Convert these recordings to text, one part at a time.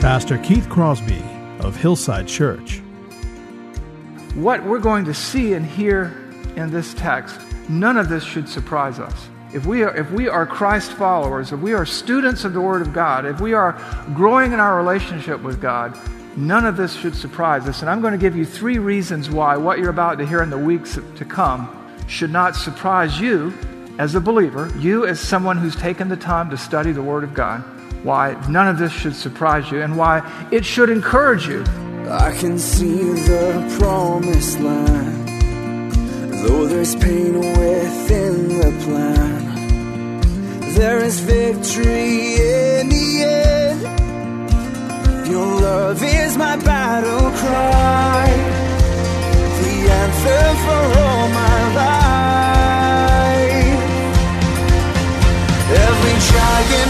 Pastor Keith Crosby of Hillside Church. What we're going to see and hear in this text, none of this should surprise us. If we, are, if we are Christ followers, if we are students of the Word of God, if we are growing in our relationship with God, none of this should surprise us. And I'm going to give you three reasons why what you're about to hear in the weeks to come should not surprise you as a believer, you as someone who's taken the time to study the Word of God, why none of this should surprise you, and why it should encourage you. I can see the promised land, though there's pain within the plan. There is victory in the end. Your love is my battle cry, the anthem for all my life. Every fall,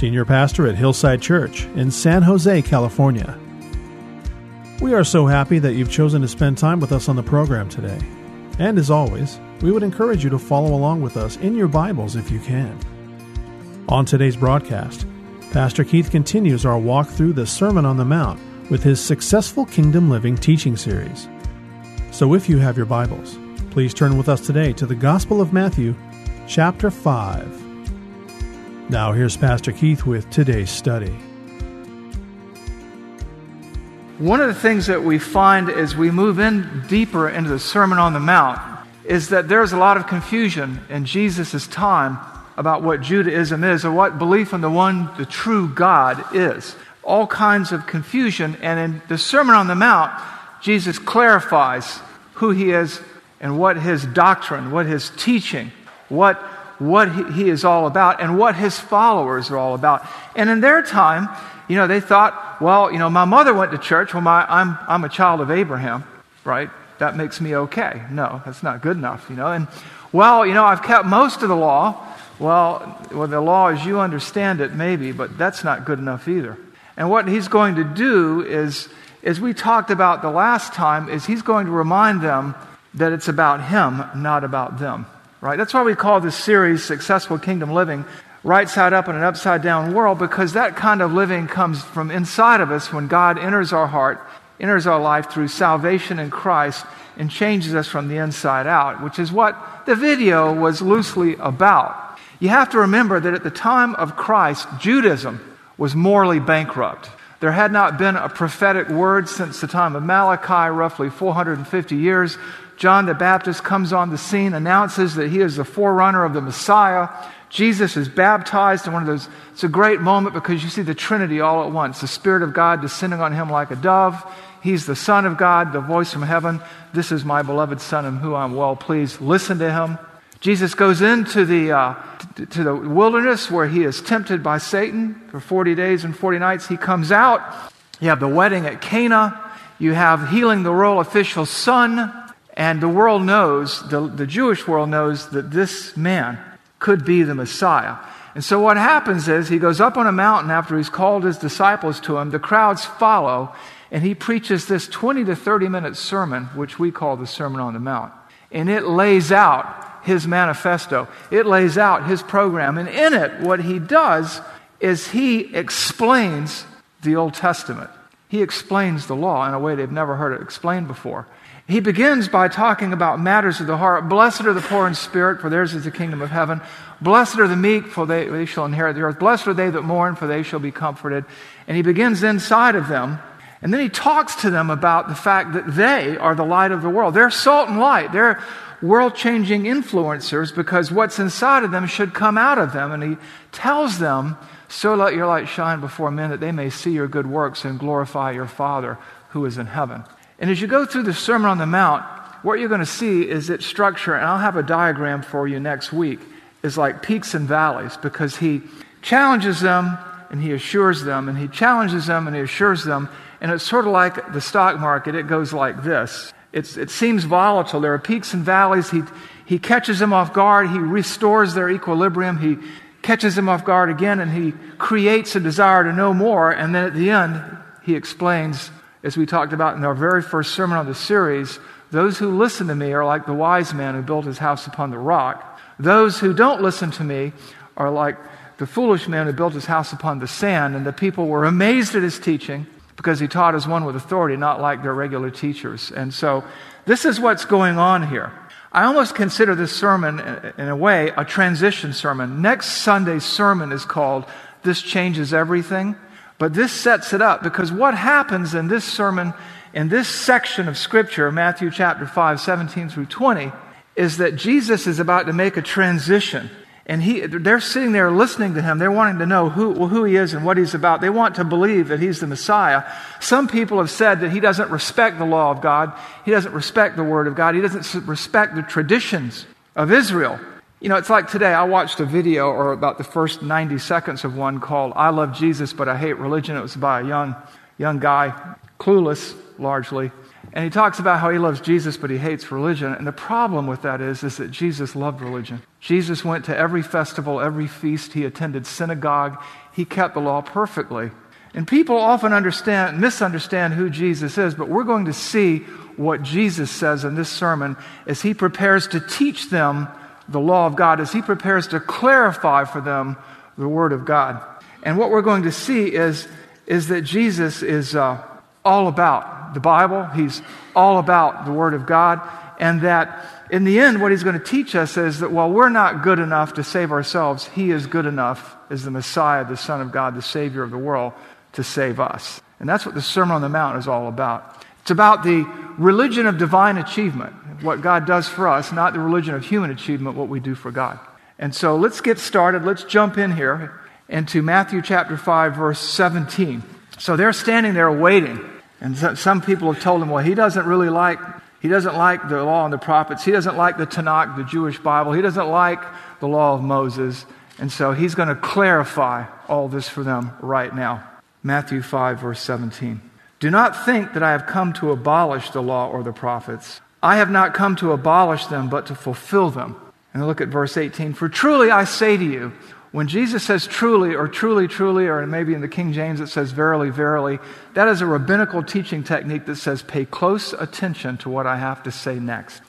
Senior Pastor at Hillside Church in San Jose, California. We are so happy that you've chosen to spend time with us on the program today. And as always, we would encourage you to follow along with us in your Bibles if you can. On today's broadcast, Pastor Keith continues our walk through the Sermon on the Mount with his Successful Kingdom Living teaching series. So if you have your Bibles, please turn with us today to the Gospel of Matthew, chapter 5. Now here's Pastor Keith with today's study. One of the things that we find as we move in deeper into the Sermon on the Mount is that there's a lot of confusion in Jesus' time about what Judaism is or what belief in the one, the true God is. All kinds of confusion. And in the Sermon on the Mount, Jesus clarifies who he is and what his doctrine, what his teaching, what, what he is all about, and what his followers are all about. And in their time, you know, they thought, well, you know, my mother went to church. Well, my, I'm, I'm a child of Abraham, right? That makes me okay. No, that's not good enough, you know. And, well, you know, I've kept most of the law. Well, well, the law as you understand it, maybe, but that's not good enough either. And what he's going to do is, as we talked about the last time, is he's going to remind them that it's about him, not about them. Right? That's why we call this series Successful Kingdom Living right side up in an upside down world because that kind of living comes from inside of us when God enters our heart, enters our life through salvation in Christ, and changes us from the inside out, which is what the video was loosely about. You have to remember that at the time of Christ, Judaism was morally bankrupt. There had not been a prophetic word since the time of Malachi, roughly 450 years. John the Baptist comes on the scene, announces that he is the forerunner of the Messiah. Jesus is baptized in one of those. It's a great moment because you see the Trinity all at once the Spirit of God descending on him like a dove. He's the Son of God, the voice from heaven. This is my beloved Son in whom I'm well pleased. Listen to him. Jesus goes into the, uh, to the wilderness where he is tempted by Satan for 40 days and 40 nights. He comes out. You have the wedding at Cana. You have healing the royal official's son. And the world knows, the, the Jewish world knows, that this man could be the Messiah. And so what happens is he goes up on a mountain after he's called his disciples to him. The crowds follow, and he preaches this 20 to 30 minute sermon, which we call the Sermon on the Mount. And it lays out his manifesto, it lays out his program. And in it, what he does is he explains the Old Testament. He explains the law in a way they've never heard it explained before. He begins by talking about matters of the heart. Blessed are the poor in spirit, for theirs is the kingdom of heaven. Blessed are the meek, for they, they shall inherit the earth. Blessed are they that mourn, for they shall be comforted. And he begins inside of them. And then he talks to them about the fact that they are the light of the world. They're salt and light. They're world changing influencers because what's inside of them should come out of them. And he tells them, So let your light shine before men that they may see your good works and glorify your Father who is in heaven. And as you go through the Sermon on the Mount, what you're going to see is its structure, and I'll have a diagram for you next week, is like peaks and valleys because he challenges them and he assures them, and he challenges them and he assures them. And it's sort of like the stock market. It goes like this it's, it seems volatile. There are peaks and valleys. He, he catches them off guard. He restores their equilibrium. He catches them off guard again, and he creates a desire to know more. And then at the end, he explains, as we talked about in our very first sermon on the series, those who listen to me are like the wise man who built his house upon the rock. Those who don't listen to me are like the foolish man who built his house upon the sand. And the people were amazed at his teaching because he taught as one with authority, not like their regular teachers. And so this is what's going on here. I almost consider this sermon, in a way, a transition sermon. Next Sunday's sermon is called This Changes Everything. But this sets it up because what happens in this sermon, in this section of Scripture, Matthew chapter 5, 17 through 20, is that Jesus is about to make a transition and he, they're sitting there listening to him. They're wanting to know who, well, who he is and what he's about. They want to believe that he's the Messiah. Some people have said that he doesn't respect the law of God. He doesn't respect the word of God. He doesn't respect the traditions of Israel. You know, it's like today, I watched a video or about the first 90 seconds of one called I Love Jesus, but I Hate Religion. It was by a young, young guy, clueless largely. And he talks about how he loves Jesus, but he hates religion. And the problem with that is, is that Jesus loved religion. Jesus went to every festival, every feast. He attended synagogue. He kept the law perfectly. And people often understand, misunderstand who Jesus is, but we're going to see what Jesus says in this sermon as he prepares to teach them the law of God, as he prepares to clarify for them the word of God. And what we're going to see is, is that Jesus is uh, all about the Bible, he's all about the Word of God, and that in the end, what he's going to teach us is that while we're not good enough to save ourselves, he is good enough as the Messiah, the Son of God, the Savior of the world, to save us. And that's what the Sermon on the Mount is all about. It's about the religion of divine achievement, what God does for us, not the religion of human achievement, what we do for God. And so let's get started. Let's jump in here into Matthew chapter 5, verse 17. So they're standing there waiting. And some people have told him, well, he doesn't really like, he doesn't like the law and the prophets. He doesn't like the Tanakh, the Jewish Bible. He doesn't like the law of Moses. And so he's going to clarify all this for them right now. Matthew 5, verse 17. Do not think that I have come to abolish the law or the prophets. I have not come to abolish them, but to fulfill them. And look at verse 18. For truly I say to you, when Jesus says truly, or truly, truly, or maybe in the King James it says verily, verily, that is a rabbinical teaching technique that says pay close attention to what I have to say next.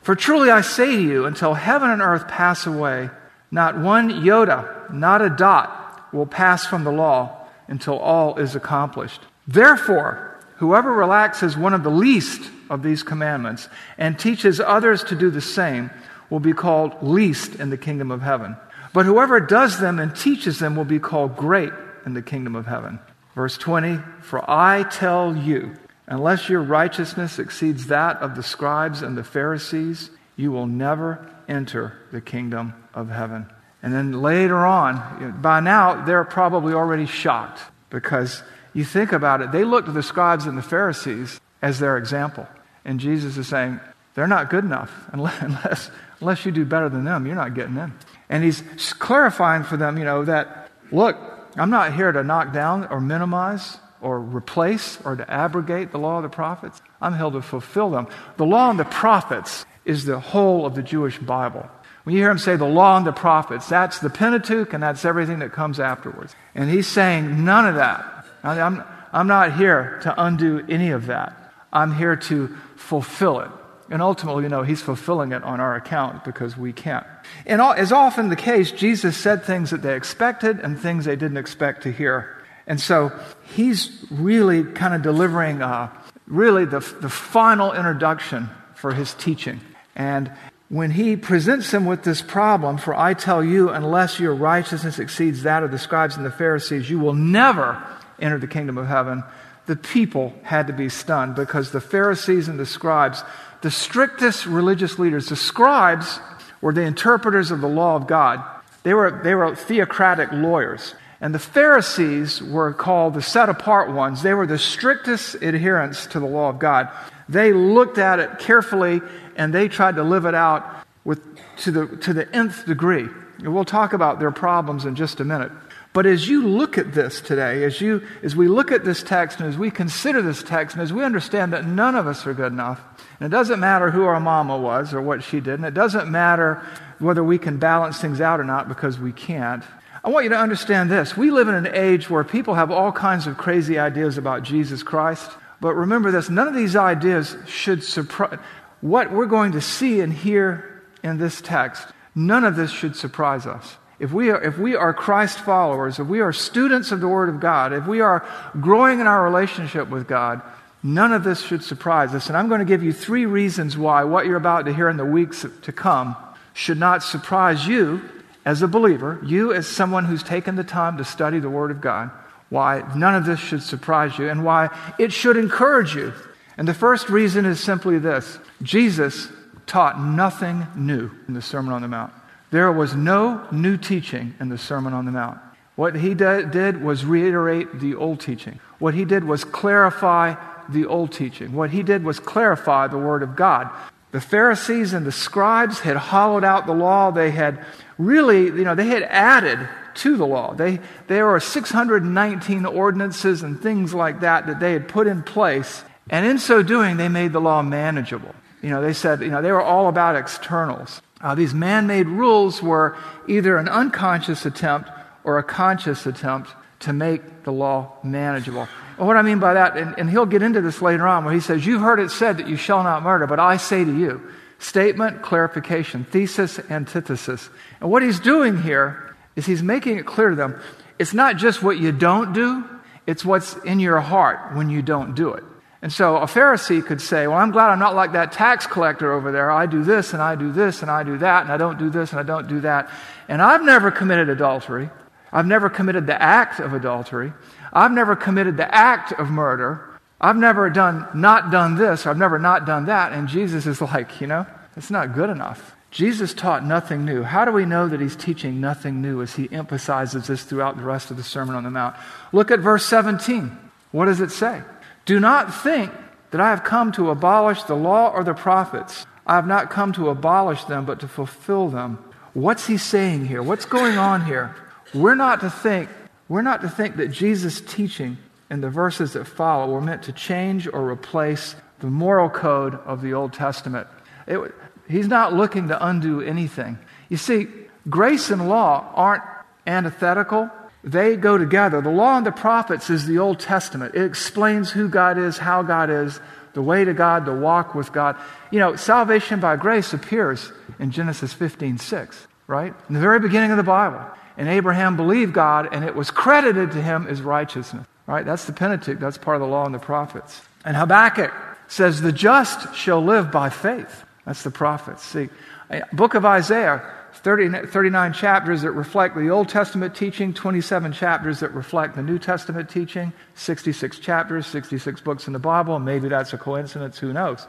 For truly I say to you, until heaven and earth pass away, not one iota, not a dot will pass from the law until all is accomplished. Therefore, whoever relaxes one of the least of these commandments and teaches others to do the same will be called least in the kingdom of heaven. But whoever does them and teaches them will be called great in the kingdom of heaven. Verse 20 For I tell you, unless your righteousness exceeds that of the scribes and the Pharisees, you will never enter the kingdom of heaven. And then later on, by now, they're probably already shocked because you think about it, they looked to the scribes and the Pharisees as their example. And Jesus is saying, they're not good enough unless, unless, unless you do better than them, you're not getting in. And he's clarifying for them, you know, that, look, I'm not here to knock down or minimize or replace or to abrogate the law of the prophets. I'm here to fulfill them. The law and the prophets is the whole of the Jewish Bible. When you hear him say the law and the prophets, that's the Pentateuch and that's everything that comes afterwards. And he's saying none of that. I'm, I'm not here to undo any of that. I'm here to fulfill it. And ultimately, you know, he's fulfilling it on our account because we can't. And as often the case, Jesus said things that they expected and things they didn't expect to hear. And so he's really kind of delivering uh, really the, the final introduction for his teaching. And when he presents them with this problem, for I tell you, unless your righteousness exceeds that of the scribes and the Pharisees, you will never enter the kingdom of heaven. The people had to be stunned because the Pharisees and the scribes the strictest religious leaders. The scribes were the interpreters of the law of God, they were, they were theocratic lawyers. And the Pharisees were called the set apart ones. They were the strictest adherents to the law of God. They looked at it carefully and they tried to live it out with, to, the, to the nth degree. And we'll talk about their problems in just a minute. But as you look at this today, as, you, as we look at this text and as we consider this text and as we understand that none of us are good enough, and it doesn't matter who our mama was or what she did, and it doesn't matter whether we can balance things out or not because we can't. I want you to understand this. We live in an age where people have all kinds of crazy ideas about Jesus Christ. But remember this none of these ideas should surprise. What we're going to see and hear in this text, none of this should surprise us. If we, are, if we are Christ followers, if we are students of the Word of God, if we are growing in our relationship with God, none of this should surprise us. And I'm going to give you three reasons why what you're about to hear in the weeks to come should not surprise you as a believer, you as someone who's taken the time to study the Word of God, why none of this should surprise you, and why it should encourage you. And the first reason is simply this Jesus taught nothing new in the Sermon on the Mount. There was no new teaching in the Sermon on the Mount. What he did was reiterate the old teaching. What he did was clarify the old teaching. What he did was clarify the Word of God. The Pharisees and the scribes had hollowed out the law. They had really, you know, they had added to the law. They, there were 619 ordinances and things like that that they had put in place. And in so doing, they made the law manageable. You know, they said, you know, they were all about externals. Uh, these man made rules were either an unconscious attempt or a conscious attempt to make the law manageable. What I mean by that, and, and he'll get into this later on, where he says, You've heard it said that you shall not murder, but I say to you, statement, clarification, thesis, antithesis. And what he's doing here is he's making it clear to them it's not just what you don't do, it's what's in your heart when you don't do it. And so a Pharisee could say, Well, I'm glad I'm not like that tax collector over there. I do this and I do this and I do that and I don't do this and I don't do that. And I've never committed adultery. I've never committed the act of adultery. I've never committed the act of murder. I've never done not done this. I've never not done that. And Jesus is like, you know, it's not good enough. Jesus taught nothing new. How do we know that he's teaching nothing new as he emphasizes this throughout the rest of the Sermon on the Mount? Look at verse 17. What does it say? Do not think that I have come to abolish the law or the prophets. I have not come to abolish them, but to fulfill them. What's he saying here? What's going on here? We're not to think, we're not to think that Jesus' teaching and the verses that follow were meant to change or replace the moral code of the Old Testament. It, he's not looking to undo anything. You see, grace and law aren't antithetical, they go together. The law and the prophets is the Old Testament. It explains who God is, how God is, the way to God, the walk with God. You know, salvation by grace appears in Genesis 15 6, right? In the very beginning of the Bible. And Abraham believed God, and it was credited to him as righteousness, right? That's the Pentateuch. That's part of the law and the prophets. And Habakkuk says, The just shall live by faith. That's the prophets. See, uh, book of Isaiah 30, 39 chapters that reflect the Old Testament teaching, 27 chapters that reflect the New Testament teaching, 66 chapters, 66 books in the Bible. Maybe that's a coincidence, who knows?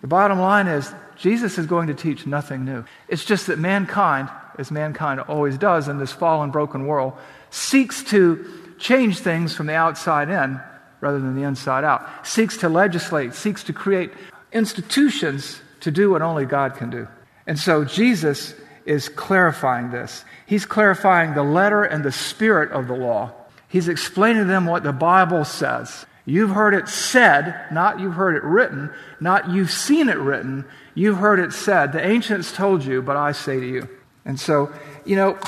The bottom line is Jesus is going to teach nothing new. It's just that mankind, as mankind always does in this fallen, broken world, seeks to change things from the outside in rather than the inside out, seeks to legislate, seeks to create institutions to do what only God can do. And so Jesus is clarifying this. He's clarifying the letter and the spirit of the law. He's explaining to them what the Bible says. You've heard it said, not you've heard it written, not you've seen it written, you've heard it said. The ancients told you, but I say to you. And so, you know,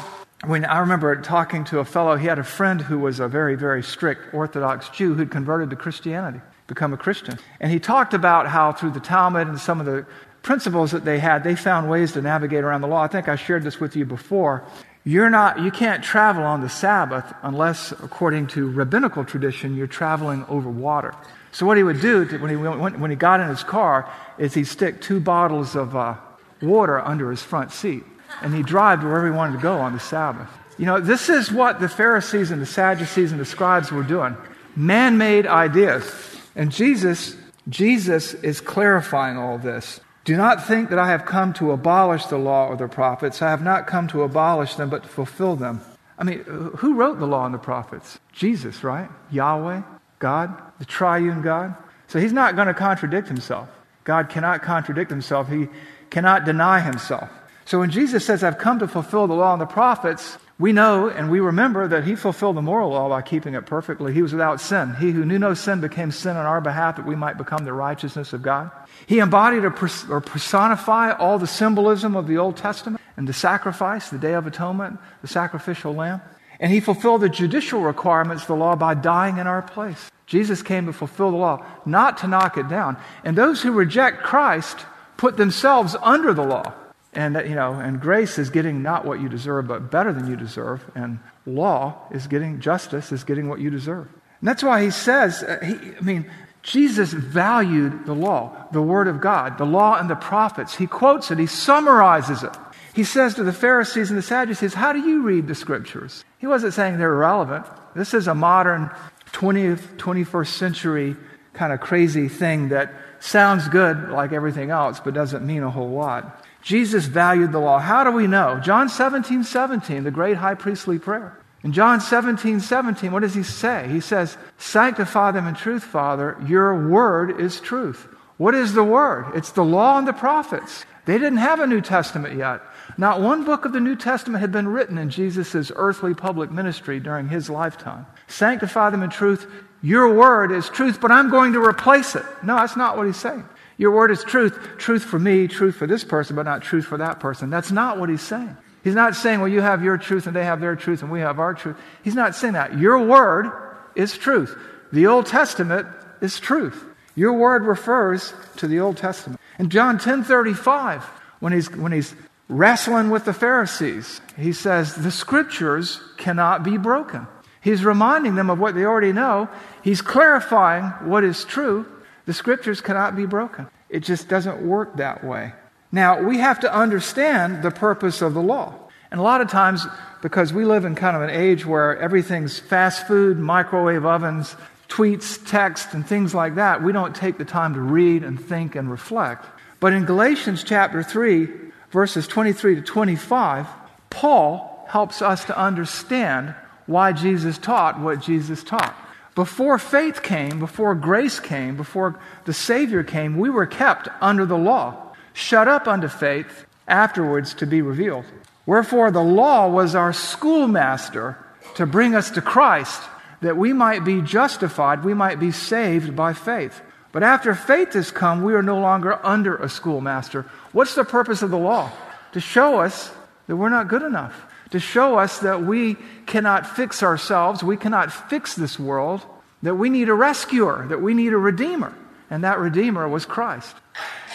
when I remember talking to a fellow, he had a friend who was a very, very strict Orthodox Jew who'd converted to Christianity, become a Christian. And he talked about how through the Talmud and some of the principles that they had, they found ways to navigate around the law. I think I shared this with you before. You're not, you can't travel on the Sabbath unless, according to rabbinical tradition, you're traveling over water. So what he would do to, when, he went, when he got in his car is he'd stick two bottles of uh, water under his front seat, and he'd drive to wherever he wanted to go on the Sabbath. You know, this is what the Pharisees and the Sadducees and the scribes were doing. Man-made ideas. And Jesus, Jesus is clarifying all this. Do not think that I have come to abolish the law or the prophets. I have not come to abolish them, but to fulfill them. I mean, who wrote the law and the prophets? Jesus, right? Yahweh, God, the triune God. So he's not going to contradict himself. God cannot contradict himself. He cannot deny himself. So when Jesus says, I've come to fulfill the law and the prophets, We know and we remember that he fulfilled the moral law by keeping it perfectly. He was without sin. He who knew no sin became sin on our behalf that we might become the righteousness of God. He embodied or personified all the symbolism of the Old Testament and the sacrifice, the Day of Atonement, the sacrificial lamb. And he fulfilled the judicial requirements of the law by dying in our place. Jesus came to fulfill the law, not to knock it down. And those who reject Christ put themselves under the law. And that, you know, and grace is getting not what you deserve, but better than you deserve. And law is getting justice is getting what you deserve. And that's why he says, uh, he, I mean, Jesus valued the law, the Word of God, the law and the prophets. He quotes it, he summarizes it. He says to the Pharisees and the Sadducees, How do you read the scriptures? He wasn't saying they're irrelevant. This is a modern 20th, 21st century kind of crazy thing that sounds good like everything else, but doesn't mean a whole lot. Jesus valued the law. How do we know? John 17, 17, the great high priestly prayer. In John 17, 17, what does he say? He says, Sanctify them in truth, Father. Your word is truth. What is the word? It's the law and the prophets. They didn't have a New Testament yet. Not one book of the New Testament had been written in Jesus' earthly public ministry during his lifetime. Sanctify them in truth. Your word is truth, but I'm going to replace it. No, that's not what he's saying. Your word is truth. Truth for me, truth for this person, but not truth for that person. That's not what he's saying. He's not saying, well, you have your truth and they have their truth and we have our truth. He's not saying that. Your word is truth. The Old Testament is truth. Your word refers to the Old Testament. In John 10 35, when he's, when he's wrestling with the Pharisees, he says, the scriptures cannot be broken. He's reminding them of what they already know. He's clarifying what is true. The scriptures cannot be broken. It just doesn't work that way. Now, we have to understand the purpose of the law. And a lot of times, because we live in kind of an age where everything's fast food, microwave ovens, tweets, text, and things like that, we don't take the time to read and think and reflect. But in Galatians chapter 3, verses 23 to 25, Paul helps us to understand why Jesus taught what Jesus taught. Before faith came, before grace came, before the Savior came, we were kept under the law, shut up unto faith, afterwards to be revealed. Wherefore, the law was our schoolmaster to bring us to Christ, that we might be justified, we might be saved by faith. But after faith has come, we are no longer under a schoolmaster. What's the purpose of the law? To show us that we're not good enough to show us that we cannot fix ourselves, we cannot fix this world, that we need a rescuer, that we need a redeemer. And that redeemer was Christ,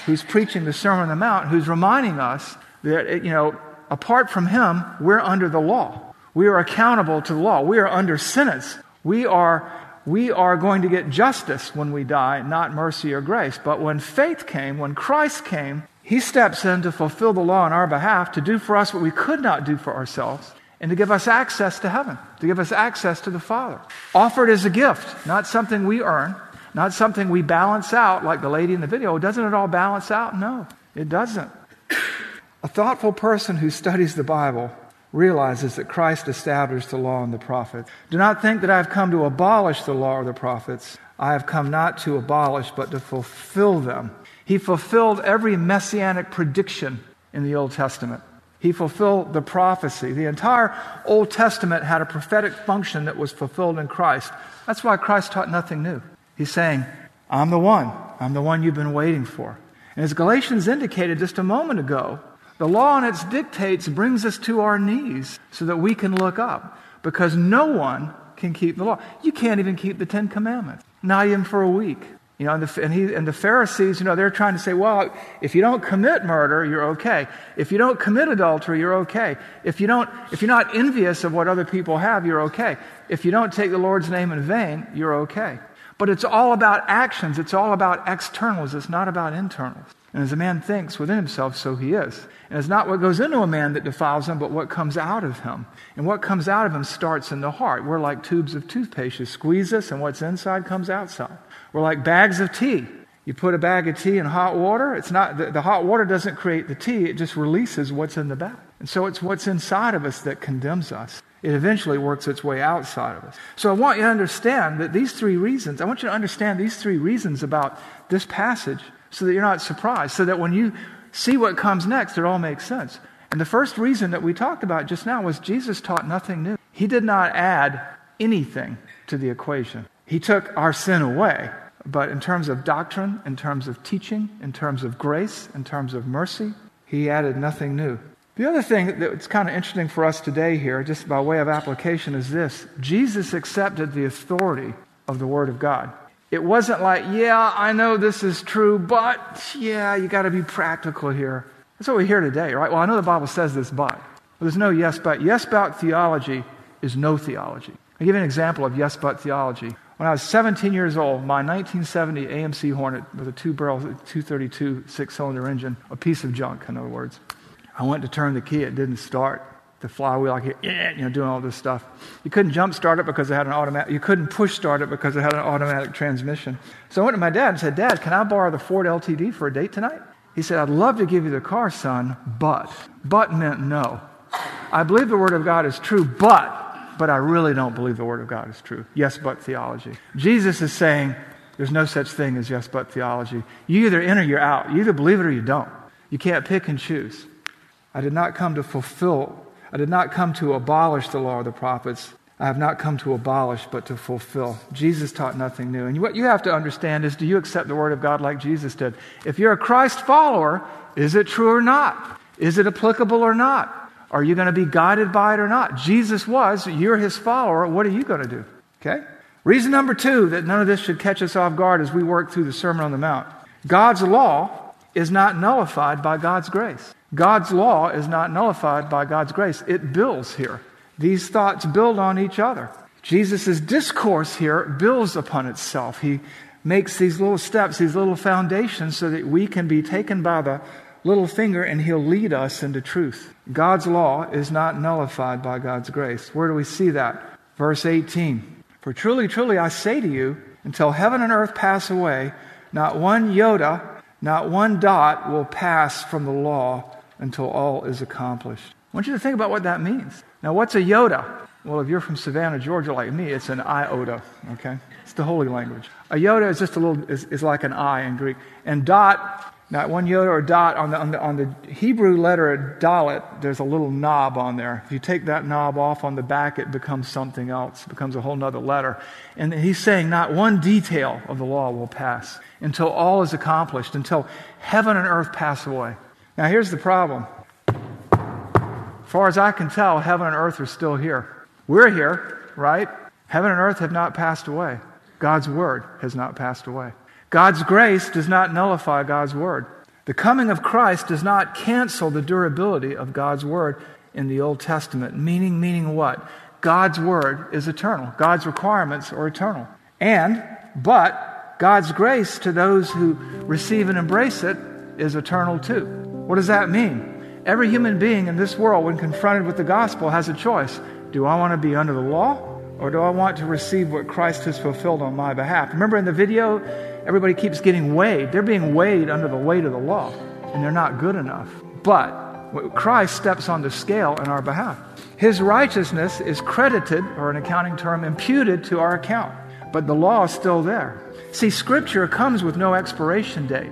who's preaching the Sermon on the Mount, who's reminding us that, you know, apart from him, we're under the law. We are accountable to the law. We are under sentence. We are, we are going to get justice when we die, not mercy or grace. But when faith came, when Christ came, he steps in to fulfill the law on our behalf, to do for us what we could not do for ourselves, and to give us access to heaven, to give us access to the Father. Offered as a gift, not something we earn, not something we balance out like the lady in the video. Doesn't it all balance out? No, it doesn't. A thoughtful person who studies the Bible realizes that Christ established the law and the prophets. Do not think that I have come to abolish the law or the prophets. I have come not to abolish, but to fulfill them. He fulfilled every messianic prediction in the Old Testament. He fulfilled the prophecy. The entire Old Testament had a prophetic function that was fulfilled in Christ. That's why Christ taught nothing new. He's saying, I'm the one. I'm the one you've been waiting for. And as Galatians indicated just a moment ago, the law and its dictates brings us to our knees so that we can look up because no one can keep the law. You can't even keep the Ten Commandments, not even for a week. You know, and the, and, he, and the Pharisees, you know, they're trying to say, well, if you don't commit murder, you're okay. If you don't commit adultery, you're okay. If, you don't, if you're not envious of what other people have, you're okay. If you don't take the Lord's name in vain, you're okay. But it's all about actions. It's all about externals. It's not about internals. And as a man thinks within himself, so he is. And it's not what goes into a man that defiles him, but what comes out of him. And what comes out of him starts in the heart. We're like tubes of toothpaste. You squeeze us, and what's inside comes outside. We're like bags of tea. You put a bag of tea in hot water, it's not, the, the, hot water doesn't create the tea, it just releases what's in the bag. And so it's what's inside of us that condemns us. It eventually works its way outside of us. So I want you to understand that these three reasons, I want you to understand these three reasons about this passage so that you're not surprised, so that when you see what comes next, it all makes sense. And the first reason that we talked about just now was Jesus taught nothing new. He did not add anything to the equation. He took our sin away, but in terms of doctrine, in terms of teaching, in terms of grace, in terms of mercy, he added nothing new. The other thing that's kind of interesting for us today here, just by way of application, is this Jesus accepted the authority of the Word of God. It wasn't like, yeah, I know this is true, but yeah, you got to be practical here. That's what we hear today, right? Well, I know the Bible says this, but. Well, there's no yes, but. Yes, but theology is no theology. I'll give you an example of yes, but theology. When I was 17 years old, my 1970 AMC Hornet with a two barrel 232 six cylinder engine, a piece of junk, in other words. I went to turn the key, it didn't start. The flywheel, like, yeah, you know, doing all this stuff. You couldn't jump start it because it had an automatic, you couldn't push start it because it had an automatic transmission. So I went to my dad and said, Dad, can I borrow the Ford LTD for a date tonight? He said, I'd love to give you the car, son, but. But meant no. I believe the Word of God is true, but, but I really don't believe the Word of God is true. Yes, but theology. Jesus is saying there's no such thing as yes, but theology. You either in or you're out. You either believe it or you don't. You can't pick and choose. I did not come to fulfill, I did not come to abolish the law of the prophets. I have not come to abolish, but to fulfill. Jesus taught nothing new. And what you have to understand is do you accept the Word of God like Jesus did? If you're a Christ follower, is it true or not? Is it applicable or not? Are you going to be guided by it or not? Jesus was. You're his follower. What are you going to do? Okay? Reason number two that none of this should catch us off guard as we work through the Sermon on the Mount God's law is not nullified by God's grace. God's law is not nullified by God's grace. It builds here. These thoughts build on each other. Jesus' discourse here builds upon itself. He makes these little steps, these little foundations, so that we can be taken by the little finger and he'll lead us into truth. God's law is not nullified by God's grace. Where do we see that? Verse 18 For truly, truly, I say to you, until heaven and earth pass away, not one iota, not one dot will pass from the law until all is accomplished. I want you to think about what that means. Now, what's a iota? Well, if you're from Savannah, Georgia, like me, it's an iota, okay? It's the holy language. A iota is just a little, is, is like an I in Greek. And dot, not one iota or dot, on the, on the, on the Hebrew letter dalet, there's a little knob on there. If you take that knob off on the back, it becomes something else. It becomes a whole other letter. And he's saying not one detail of the law will pass until all is accomplished, until heaven and earth pass away. Now, here's the problem. As far as I can tell, heaven and earth are still here. We're here, right? Heaven and earth have not passed away. God's word has not passed away. God's grace does not nullify God's word. The coming of Christ does not cancel the durability of God's word in the Old Testament. Meaning, meaning what? God's word is eternal. God's requirements are eternal. And, but, God's grace to those who receive and embrace it is eternal too. What does that mean? Every human being in this world, when confronted with the gospel, has a choice. Do I want to be under the law or do I want to receive what Christ has fulfilled on my behalf? Remember in the video, everybody keeps getting weighed. They're being weighed under the weight of the law, and they're not good enough. But Christ steps on the scale in our behalf. His righteousness is credited, or an accounting term, imputed to our account. But the law is still there. See, Scripture comes with no expiration date.